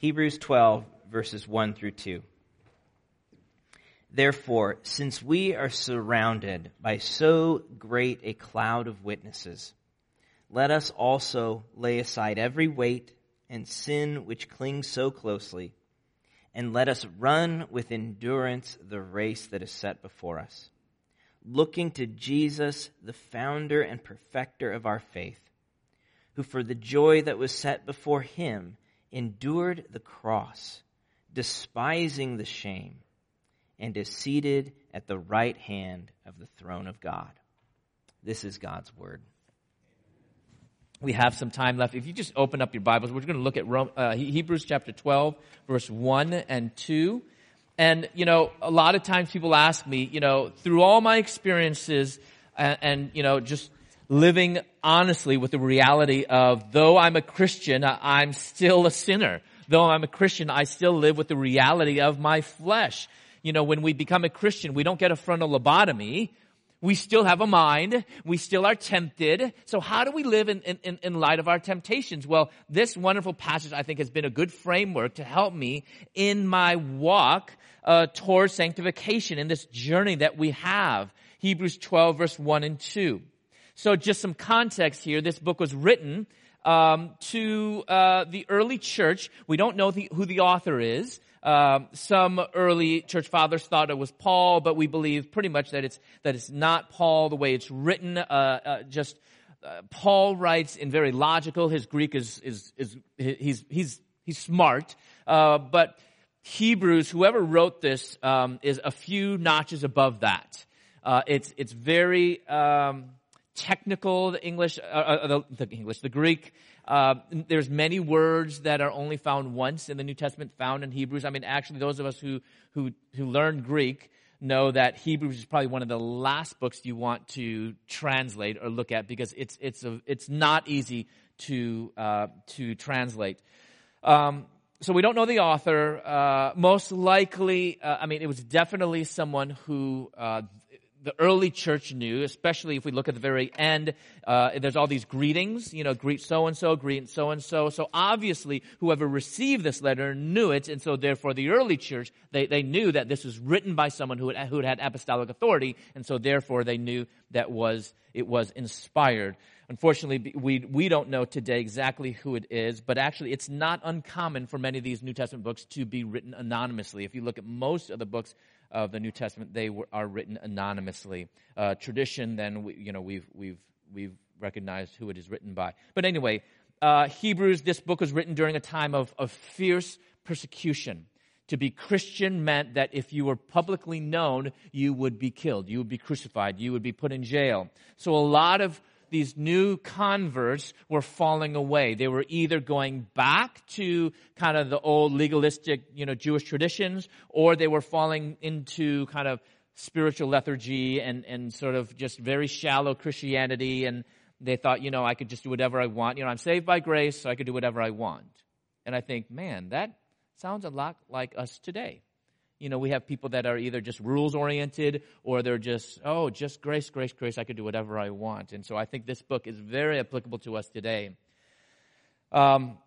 Hebrews 12, verses 1 through 2. Therefore, since we are surrounded by so great a cloud of witnesses, let us also lay aside every weight and sin which clings so closely, and let us run with endurance the race that is set before us, looking to Jesus, the founder and perfecter of our faith, who for the joy that was set before him endured the cross, despising the shame and is seated at the right hand of the throne of God. This is God's word. We have some time left. If you just open up your Bibles, we're going to look at Rome, uh, Hebrews chapter 12, verse 1 and 2. And, you know, a lot of times people ask me, you know, through all my experiences and, and you know, just living honestly with the reality of though I'm a Christian, I'm still a sinner. Though I'm a Christian, I still live with the reality of my flesh you know, when we become a Christian, we don't get a frontal lobotomy. We still have a mind. We still are tempted. So how do we live in, in, in light of our temptations? Well, this wonderful passage, I think, has been a good framework to help me in my walk uh, towards sanctification in this journey that we have. Hebrews 12, verse 1 and 2. So just some context here. This book was written um, to uh, the early church. We don't know the, who the author is. Um, some early church fathers thought it was Paul, but we believe pretty much that it's that it's not Paul the way it's written. Uh, uh, just uh, Paul writes in very logical. His Greek is is is he's he's he's smart, uh, but Hebrews, whoever wrote this, um, is a few notches above that. Uh, it's it's very um, technical. The English, uh, the, the English, the Greek uh, there's many words that are only found once in the New Testament, found in Hebrews. I mean, actually, those of us who who who learn Greek know that Hebrews is probably one of the last books you want to translate or look at because it's it's a, it's not easy to uh, to translate. Um, so we don't know the author. Uh, most likely, uh, I mean, it was definitely someone who uh, the early church knew, especially if we look at the very end, uh, there's all these greetings, you know, greet so and so, greet so and so. So obviously, whoever received this letter knew it, and so therefore the early church they, they knew that this was written by someone who had, who had apostolic authority, and so therefore they knew that was it was inspired. Unfortunately, we, we don't know today exactly who it is, but actually it's not uncommon for many of these New Testament books to be written anonymously. If you look at most of the books of the New Testament, they were, are written anonymously. Uh, tradition, then, we, you know, we've, we've, we've recognized who it is written by. But anyway, uh, Hebrews, this book was written during a time of, of fierce persecution. To be Christian meant that if you were publicly known, you would be killed, you would be crucified, you would be put in jail. So a lot of these new converts were falling away. They were either going back to kind of the old legalistic, you know, Jewish traditions, or they were falling into kind of spiritual lethargy and, and sort of just very shallow Christianity. And they thought, you know, I could just do whatever I want. You know, I'm saved by grace, so I could do whatever I want. And I think, man, that sounds a lot like us today. You know, we have people that are either just rules oriented or they're just, oh, just grace, grace, grace. I can do whatever I want. And so I think this book is very applicable to us today. Um,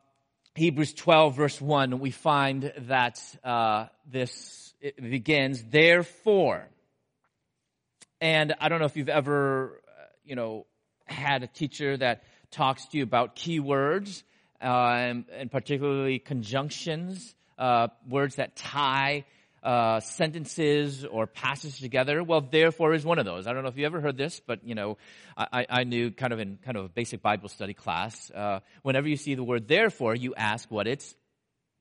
Hebrews 12, verse 1, we find that uh, this begins, therefore. And I don't know if you've ever, uh, you know, had a teacher that talks to you about keywords, uh, and, and particularly conjunctions, uh, words that tie uh, sentences or passages together. Well, therefore is one of those. I don't know if you ever heard this, but you know, I, I knew kind of in kind of a basic Bible study class. Uh, whenever you see the word therefore, you ask what it's.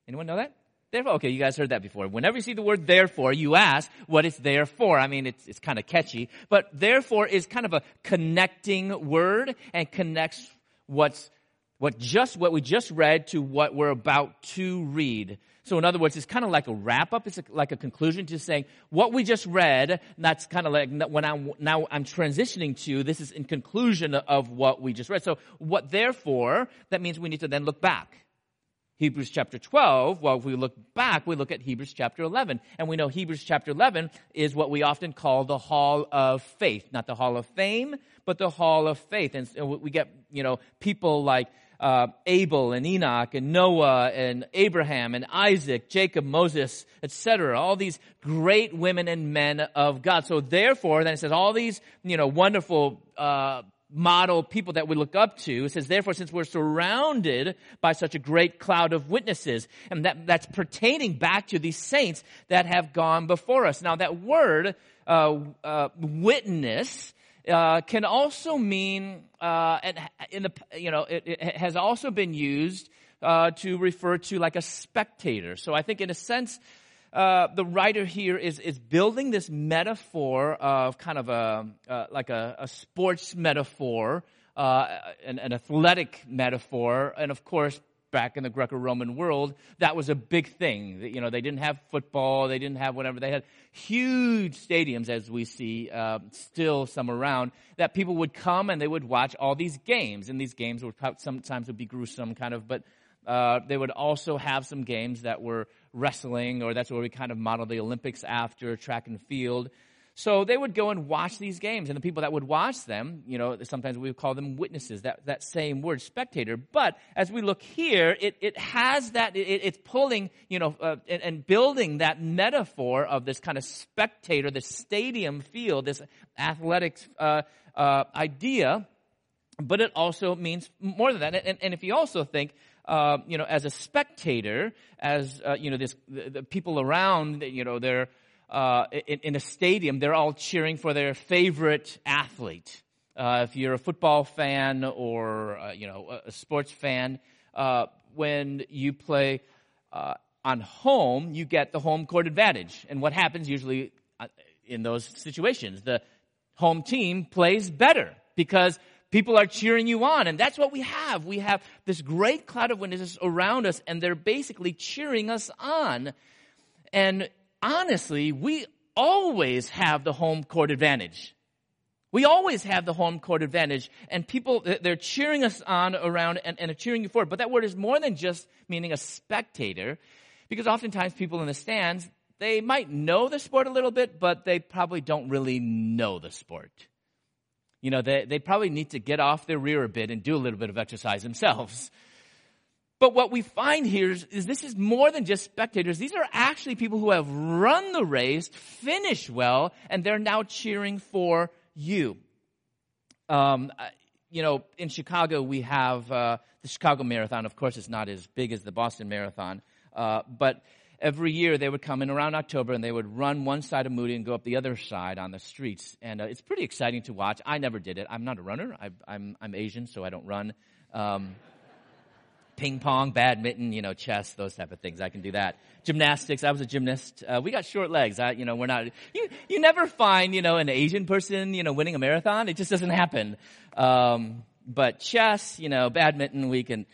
Anyone know that? Therefore, okay, you guys heard that before. Whenever you see the word therefore, you ask what it's there for. I mean, it's, it's kind of catchy, but therefore is kind of a connecting word and connects what's, what just, what we just read to what we're about to read. So in other words, it's kind of like a wrap up. It's like a conclusion to saying what we just read. That's kind of like when I'm now I'm transitioning to this is in conclusion of what we just read. So what therefore, that means we need to then look back. Hebrews chapter 12, well, if we look back, we look at Hebrews chapter 11. And we know Hebrews chapter 11 is what we often call the hall of faith. Not the hall of fame, but the hall of faith. And we get, you know, people like uh, Abel and Enoch and Noah and Abraham and Isaac, Jacob, Moses, etc. All these great women and men of God. So therefore, then it says all these, you know, wonderful, uh, model people that we look up to. It says, therefore, since we're surrounded by such a great cloud of witnesses, and that, that's pertaining back to these saints that have gone before us. Now, that word, uh, uh, witness, uh, can also mean, uh, in the, you know, it, it has also been used uh, to refer to like a spectator. So I think in a sense, uh, the writer here is, is building this metaphor of kind of a, uh, like a, a, sports metaphor, uh, an, an, athletic metaphor, and of course, back in the Greco-Roman world, that was a big thing. You know, they didn't have football, they didn't have whatever. They had huge stadiums, as we see uh, still some around, that people would come and they would watch all these games, and these games would sometimes would be gruesome, kind of, but uh, they would also have some games that were wrestling, or that's where we kind of model the Olympics after track and field. So they would go and watch these games, and the people that would watch them, you know, sometimes we would call them witnesses, that, that same word, spectator. But as we look here, it, it has that, it, it's pulling, you know, uh, and, and, building that metaphor of this kind of spectator, this stadium field, this athletic uh, uh, idea. But it also means more than that. And, and if you also think, uh, you know, as a spectator, as, uh, you know, this, the, the, people around, you know, they're, uh, in, in, a stadium, they're all cheering for their favorite athlete. Uh, if you're a football fan or, uh, you know, a, a sports fan, uh, when you play, on home, you get the home court advantage. And what happens usually in those situations? The home team plays better because People are cheering you on. And that's what we have. We have this great cloud of witnesses around us, and they're basically cheering us on. And honestly, we always have the home court advantage. We always have the home court advantage, and people, they're cheering us on around and, and cheering you forward. But that word is more than just meaning a spectator, because oftentimes people in the stands, they might know the sport a little bit, but they probably don't really know the sport you know, they, they probably need to get off their rear a bit and do a little bit of exercise themselves. But what we find here is, is, this is more than just spectators. These are actually people who have run the race, finished well, and they're now cheering for you. Um, you know, in Chicago, we have uh, the Chicago Marathon. Of course, it's not as big as the Boston Marathon, uh, but every year they would come in around October and they would run one side of Moody and go up the other side on the streets. And uh, it's pretty exciting to watch. I never did it. I'm not a runner. I, am I'm, I'm Asian, so I don't run. Um, ping pong, badminton, you know, chess, those type of things. I can do that. Gymnastics. I was a gymnast. Uh, we got short legs. I, you know, we're not. You you never find you know an Asian person you know winning a marathon. It just doesn't happen. Um, but chess, you know, badminton, we can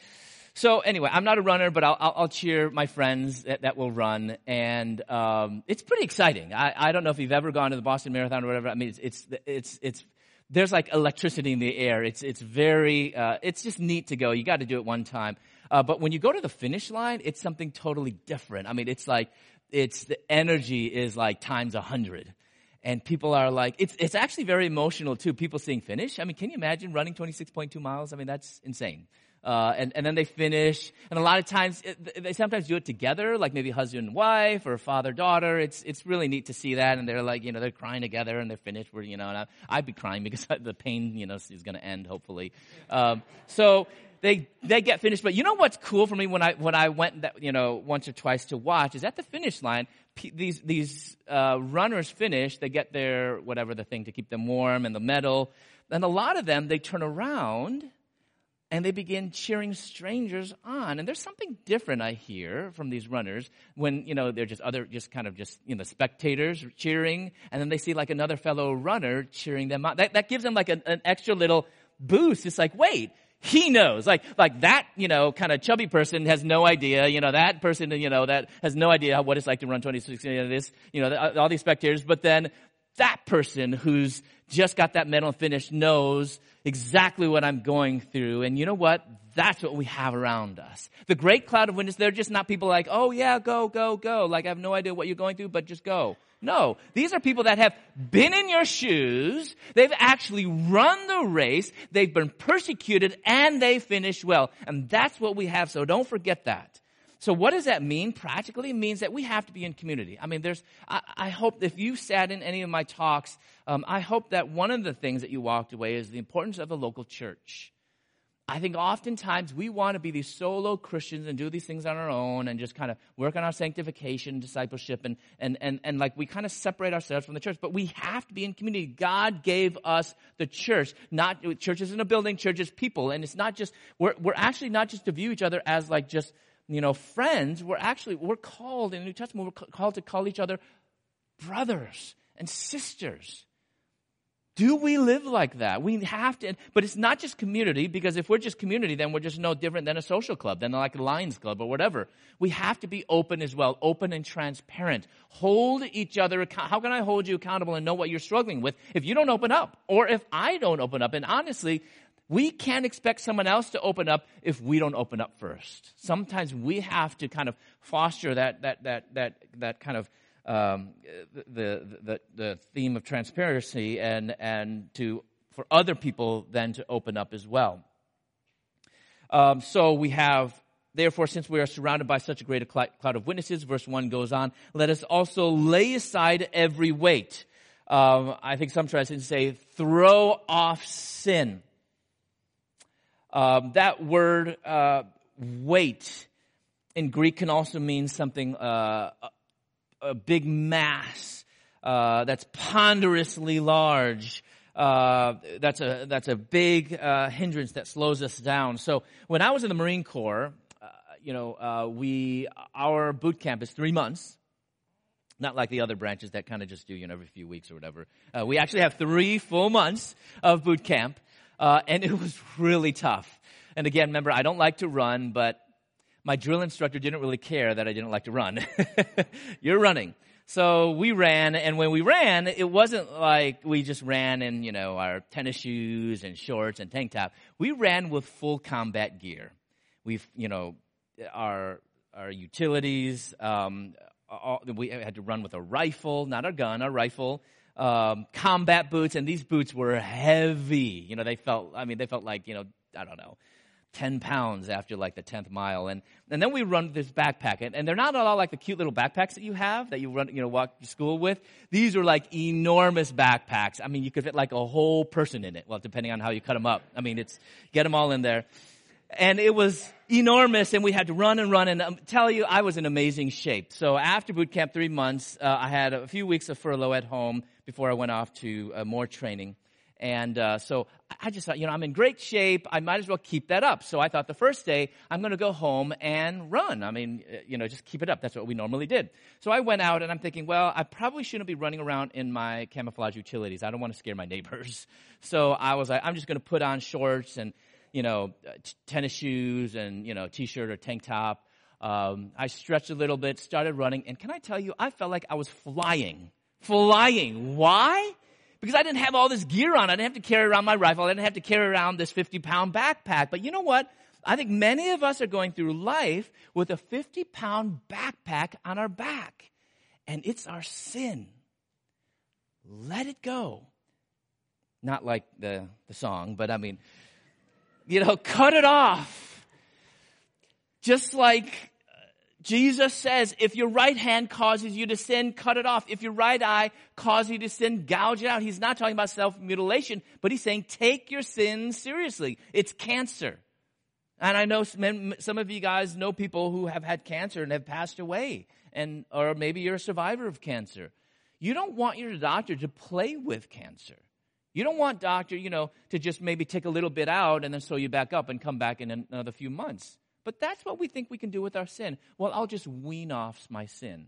so anyway, I'm not a runner, but I'll, I'll, I'll cheer my friends that, that will run, and um, it's pretty exciting. I, I don't know if you've ever gone to the Boston Marathon or whatever. I mean, it's it's it's, it's there's like electricity in the air. It's it's very uh, it's just neat to go. You got to do it one time. Uh, but when you go to the finish line, it's something totally different. I mean, it's like it's the energy is like times a hundred and people are like, it's, it's actually very emotional too. People seeing finish. I mean, can you imagine running 26.2 miles? I mean, that's insane. Uh, and, and then they finish. And a lot of times, it, they sometimes do it together, like maybe husband and wife or father daughter. It's it's really neat to see that. And they're like, you know, they're crying together and they're finished. Where you know, and I, would be crying because the pain, you know, is going to end hopefully. Um, so they they get finished. But you know what's cool for me when I when I went that you know once or twice to watch is at the finish line. These these uh, runners finish. They get their whatever the thing to keep them warm and the medal. And a lot of them they turn around and they begin cheering strangers on. And there's something different I hear from these runners when, you know, they're just other, just kind of just, you know, spectators cheering, and then they see like another fellow runner cheering them on. That, that gives them like an, an extra little boost. It's like, wait, he knows. Like, like that, you know, kind of chubby person has no idea, you know, that person, you know, that has no idea what it's like to run 26, you know, this, you know, all these spectators, but then that person who's just got that medal finish knows exactly what I'm going through. And you know what? That's what we have around us. The great cloud of witness, they're just not people like, oh yeah, go, go, go. Like I have no idea what you're going through, but just go. No, these are people that have been in your shoes. They've actually run the race. They've been persecuted and they finished well. And that's what we have. So don't forget that. So what does that mean practically? It means that we have to be in community. I mean, there's, I, I hope if you sat in any of my talks, um, I hope that one of the things that you walked away is the importance of a local church. I think oftentimes we want to be these solo Christians and do these things on our own and just kind of work on our sanctification, discipleship, and, and, and, and like we kind of separate ourselves from the church. But we have to be in community. God gave us the church, not, church isn't a building, church is people. And it's not just, we're, we're actually not just to view each other as like just, you know, friends. We're actually, we're called in the New Testament, we're called to call each other brothers and sisters. Do we live like that? We have to, but it's not just community because if we're just community, then we're just no different than a social club, than like a Lions Club or whatever. We have to be open as well, open and transparent. Hold each other account. How can I hold you accountable and know what you're struggling with if you don't open up or if I don't open up? And honestly, we can't expect someone else to open up if we don't open up first. Sometimes we have to kind of foster that, that, that, that, that kind of um, the, the, the theme of transparency and, and to, for other people then to open up as well. Um, so we have, therefore, since we are surrounded by such a great cloud of witnesses, verse 1 goes on, let us also lay aside every weight. Um, I think some translations say, throw off sin. Um, that word, uh, weight, in Greek can also mean something uh, a big mass uh, that's ponderously large. Uh, that's a that's a big uh, hindrance that slows us down. So when I was in the Marine Corps, uh, you know, uh, we our boot camp is three months. Not like the other branches that kind of just do you know every few weeks or whatever. Uh, we actually have three full months of boot camp, and it was really tough. And again, remember, I don't like to run, but my drill instructor didn't really care that I didn't like to run. You're running. So we ran, and when we ran, it wasn't like we just ran in, you know, our tennis shoes and shorts and tank top. We ran with full combat gear. We've, you know, our, our utilities, um, all, we had to run with a rifle, not a gun, a rifle, um, combat boots, and these boots were heavy. You know, they felt, I mean, they felt like, you know, I don't know, 10 pounds after like the 10th mile. And, and then we run this backpack. And, and they're not at all like the cute little backpacks that you have that you run, you know, walk to school with. These are like enormous backpacks. I mean, you could fit like a whole person in it. Well, depending on how you cut them up. I mean, it's, get them all in there. And it was enormous and we had to run and run and tell you I was in amazing shape. So after boot camp, three months, uh, I had a few weeks of furlough at home before I went off to uh, more training. And uh, so I just thought, you know, I'm in great shape. I might as well keep that up. So I thought the first day I'm going to go home and run. I mean, uh, you know, just keep it up. That's what we normally did. So I went out and I'm thinking, well, I probably shouldn't be running around in my camouflage utilities. I don't want to scare my neighbors. So I was like, I'm just going to put on shorts and, you know, uh, t- tennis shoes and, you know, t-shirt or tank top. Um, I stretched a little bit, started running, and can I tell you, I felt like I was flying. Flying. Why? Because I didn't have all this gear on. I didn't have to carry around my rifle. I didn't have to carry around this 50 pound backpack. But you know what? I think many of us are going through life with a 50 pound backpack on our back. And it's our sin. Let it go. Not like the, the song, but I mean, you know, cut it off. Just like Jesus says, if your right hand causes you to sin, cut it off. If your right eye causes you to sin, gouge it out. He's not talking about self-mutilation, but he's saying take your sin seriously. It's cancer. And I know some of you guys know people who have had cancer and have passed away. And, or maybe you're a survivor of cancer. You don't want your doctor to play with cancer. You don't want doctor, you know, to just maybe take a little bit out and then sew you back up and come back in another few months. But that's what we think we can do with our sin. Well, I'll just wean off my sin.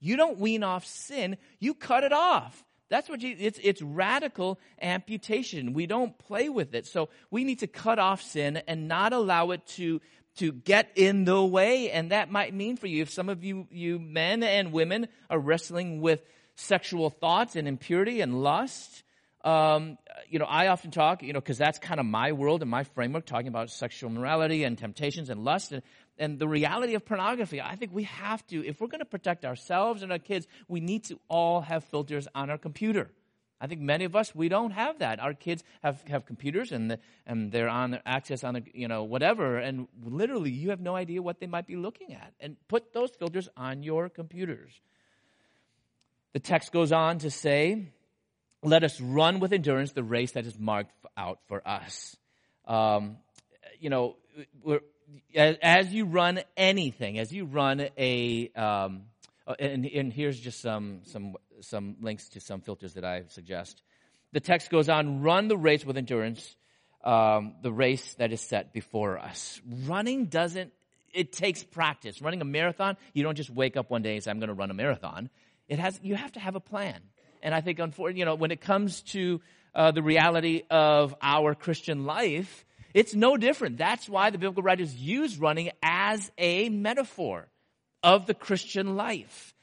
You don't wean off sin, you cut it off. That's what you, it's, it's radical amputation. We don't play with it. So we need to cut off sin and not allow it to, to get in the way. And that might mean for you, if some of you, you men and women are wrestling with sexual thoughts and impurity and lust, Um, you know, I often talk, you know, because that's kind of my world and my framework, talking about sexual morality and temptations and lust and, and the reality of pornography. I think we have to, if we're going to protect ourselves and our kids, we need to all have filters on our computer. I think many of us we don't have that. Our kids have, have computers and the, and they're on access on the you know whatever, and literally you have no idea what they might be looking at. And put those filters on your computers. The text goes on to say, "Let us run with endurance the race that is marked out for us." Um, you know, as, as, you run anything, as you run a um, and, and here's just some, some, some links to some filters that I suggest. The text goes on, run the race with endurance, um, the race that is set before us. Running doesn't, it takes practice. Running a marathon, you don't just wake up one day and say, I'm going to run a marathon. It has, you have to have a plan. And I think, unfortunately, you know, when it comes to uh, the reality of our Christian life, it's no different. That's why the biblical writers use running as a metaphor of the Christian life.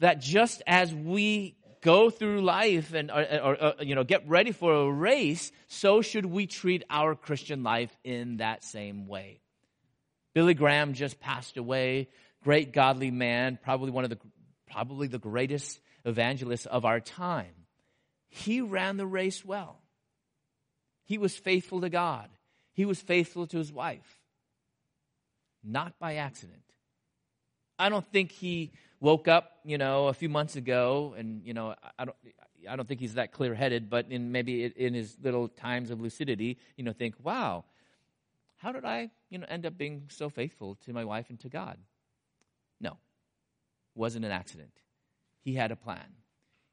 That just as we go through life and uh, uh, or, or, or, you know get ready for a race, so should we treat our Christian life in that same way. Billy Graham just passed away, great godly man, probably one of the probably the greatest evangelists of our time. He ran the race well. He was faithful to God. He was faithful to his wife. Not by accident. I don't think he woke up, you know, a few months ago, and you know, I don't, I don't think he's that clear-headed, but in maybe in his little times of lucidity, you know, think, wow, how did I, you know, end up being so faithful to my wife and to God? No, wasn't an accident. He had a plan.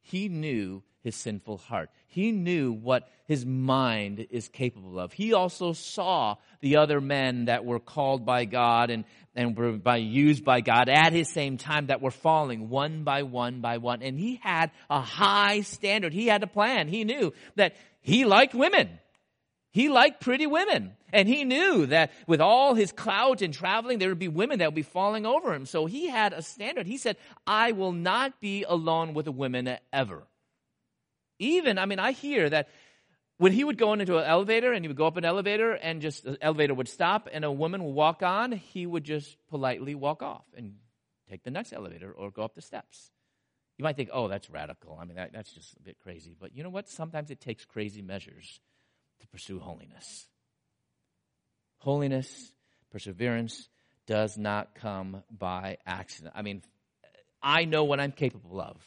He knew his sinful heart. He knew what his mind is capable of. He also saw the other men that were called by God and, and were by, used by God at his same time that were falling one by one by one. And he had a high standard. He had a plan. He knew that he liked women. He liked pretty women. And he knew that with all his clout and traveling, there would be women that would be falling over him. So he had a standard. He said, I will not be alone with a woman ever. Even, I mean, I hear that when he would go into an elevator and he would go up an elevator and just the elevator would stop and a woman would walk on, he would just politely walk off and take the next elevator or go up the steps. You might think, oh, that's radical. I mean, that, that's just a bit crazy. But you know what? Sometimes it takes crazy measures to pursue holiness. Holiness, perseverance does not come by accident. I mean, I know what I'm capable of.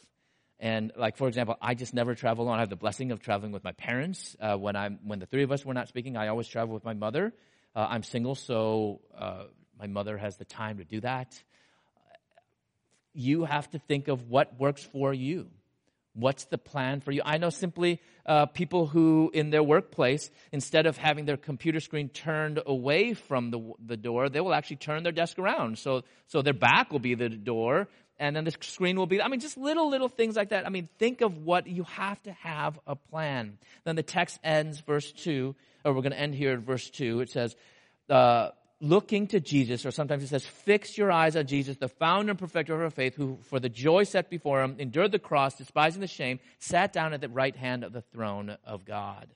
And like for example, I just never travel alone. I have the blessing of traveling with my parents. Uh, when I'm when the three of us were not speaking, I always travel with my mother. Uh, I'm single, so uh, my mother has the time to do that. You have to think of what works for you. What's the plan for you? I know simply uh, people who, in their workplace, instead of having their computer screen turned away from the, the door, they will actually turn their desk around. So, so their back will be the door and then the screen will be, I mean, just little, little things like that. I mean, think of what you have to have a plan. Then the text ends, verse 2, or we're going to end here at verse 2. It says, uh, looking to Jesus, or sometimes it says, fix your eyes on Jesus, the founder and perfecter of our faith, who for the joy set before him endured the cross, despising the shame, sat down at the right hand of the throne of God.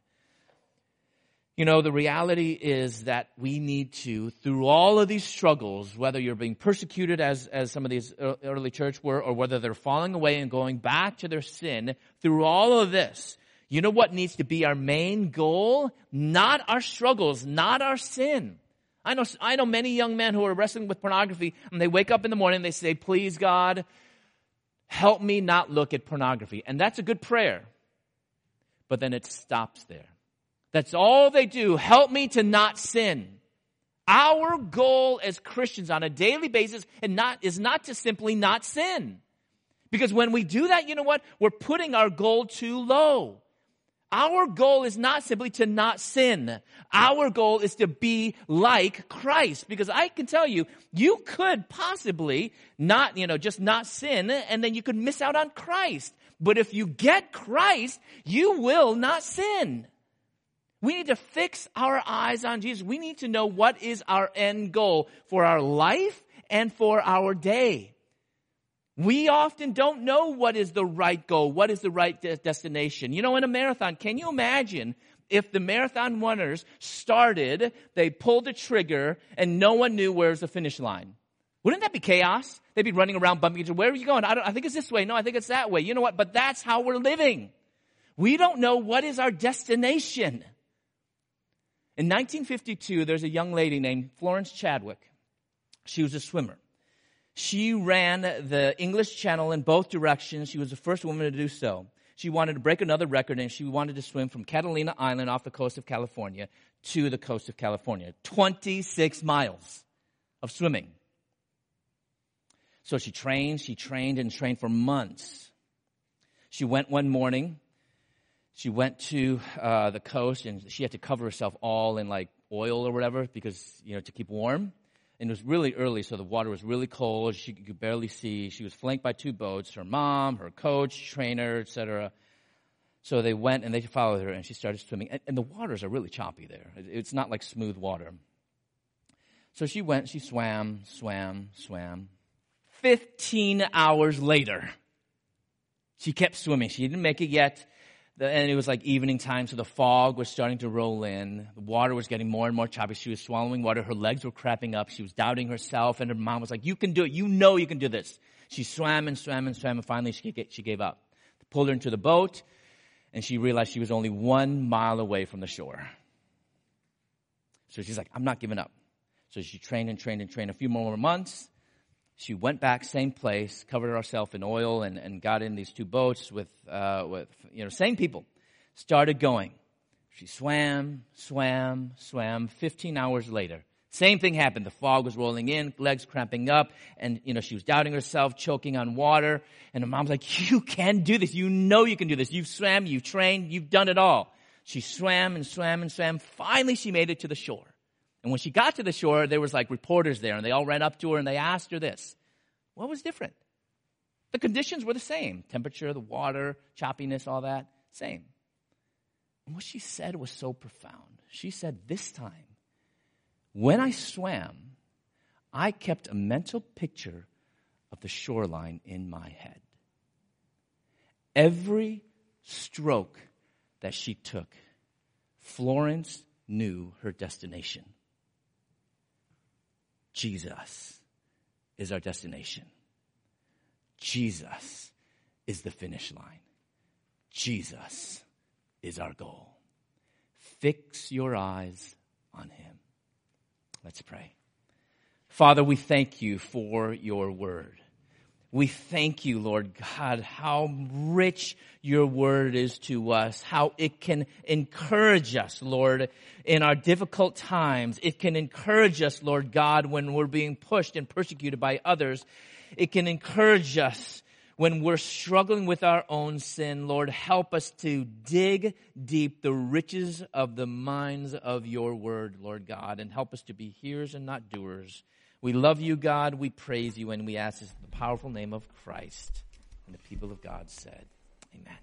You know, the reality is that we need to, through all of these struggles, whether you're being persecuted as, as some of these early church were, or whether they're falling away and going back to their sin, through all of this, you know what needs to be our main goal? Not our struggles, not our sin. I know, I know many young men who are wrestling with pornography and they wake up in the morning and they say, please God, help me not look at pornography. And that's a good prayer. But then it stops there. That's all they do. Help me to not sin. Our goal as Christians on a daily basis and not, is not to simply not sin. Because when we do that, you know what? We're putting our goal too low. Our goal is not simply to not sin. Our goal is to be like Christ. Because I can tell you, you could possibly not, you know, just not sin and then you could miss out on Christ. But if you get Christ, you will not sin. We need to fix our eyes on Jesus. We need to know what is our end goal for our life and for our day. We often don't know what is the right goal, what is the right de- destination. You know, in a marathon, can you imagine if the marathon runners started, they pulled the trigger, and no one knew where's the finish line? Wouldn't that be chaos? They'd be running around bumping each other. Where are you going? I, don't I think it's this way. No, I think it's that way. You know what? But that's how we're living. We don't know what is our destination. In 1952, there's a young lady named Florence Chadwick. She was a swimmer. She ran the English Channel in both directions. She was the first woman to do so. She wanted to break another record and she wanted to swim from Catalina Island off the coast of California to the coast of California. 26 miles of swimming. So she trained, she trained and trained for months. She went one morning. She went to uh, the coast and she had to cover herself all in like oil or whatever because, you know, to keep warm and it was really early, so the water was really cold. She could barely see. She was flanked by two boats: her mom, her coach, trainer, etc. So they went and they followed her, and she started swimming. And, and the waters are really choppy there. It's not like smooth water. So she went. She swam, swam, swam. Fifteen hours later, she kept swimming. She didn't make it yet and it was like evening time, so the fog was starting to roll in. The water was getting more and more choppy. She was swallowing water. Her legs were cramping up. She was doubting herself, and her mom was like, "You can do it. You know you can do this." She swam and swam and swam, and finally she she gave up. They pulled her into the boat, and she realized she was only one mile away from the shore. So she's like, "I'm not giving up." So she trained and trained and trained. A few more months, she went back, same place, covered herself in oil, and, and got in these two boats with, uh, with, you know, same people. Started going. She swam, swam, swam. 15 hours later, same thing happened. The fog was rolling in, legs cramping up, and, you know, she was doubting herself, choking on water. And her mom's like, you can do this. You know you can do this. You've swam, you've trained, you've done it all. She swam and swam and swam. Finally, she made it to the shore. And when she got to the shore, there was like reporters there and they all ran up to her and they asked her this. What was different? The conditions were the same. Temperature, the water, choppiness, all that, same. And what she said was so profound. She said, this time, when I swam, I kept a mental picture of the shoreline in my head. Every stroke that she took, Florence knew her destination. Jesus is our destination. Jesus is the finish line. Jesus is our goal. Fix your eyes on Him. Let's pray. Father, we thank you for your word. We thank you, Lord God, how rich your word is to us, how it can encourage us, Lord, in our difficult times. It can encourage us, Lord God, when we're being pushed and persecuted by others. It can encourage us when we're struggling with our own sin. Lord, help us to dig deep the riches of the minds of your word, Lord God, and help us to be hearers and not doers. We love you, God. We praise you, and we ask this in the powerful name of Christ. And the people of God said, Amen.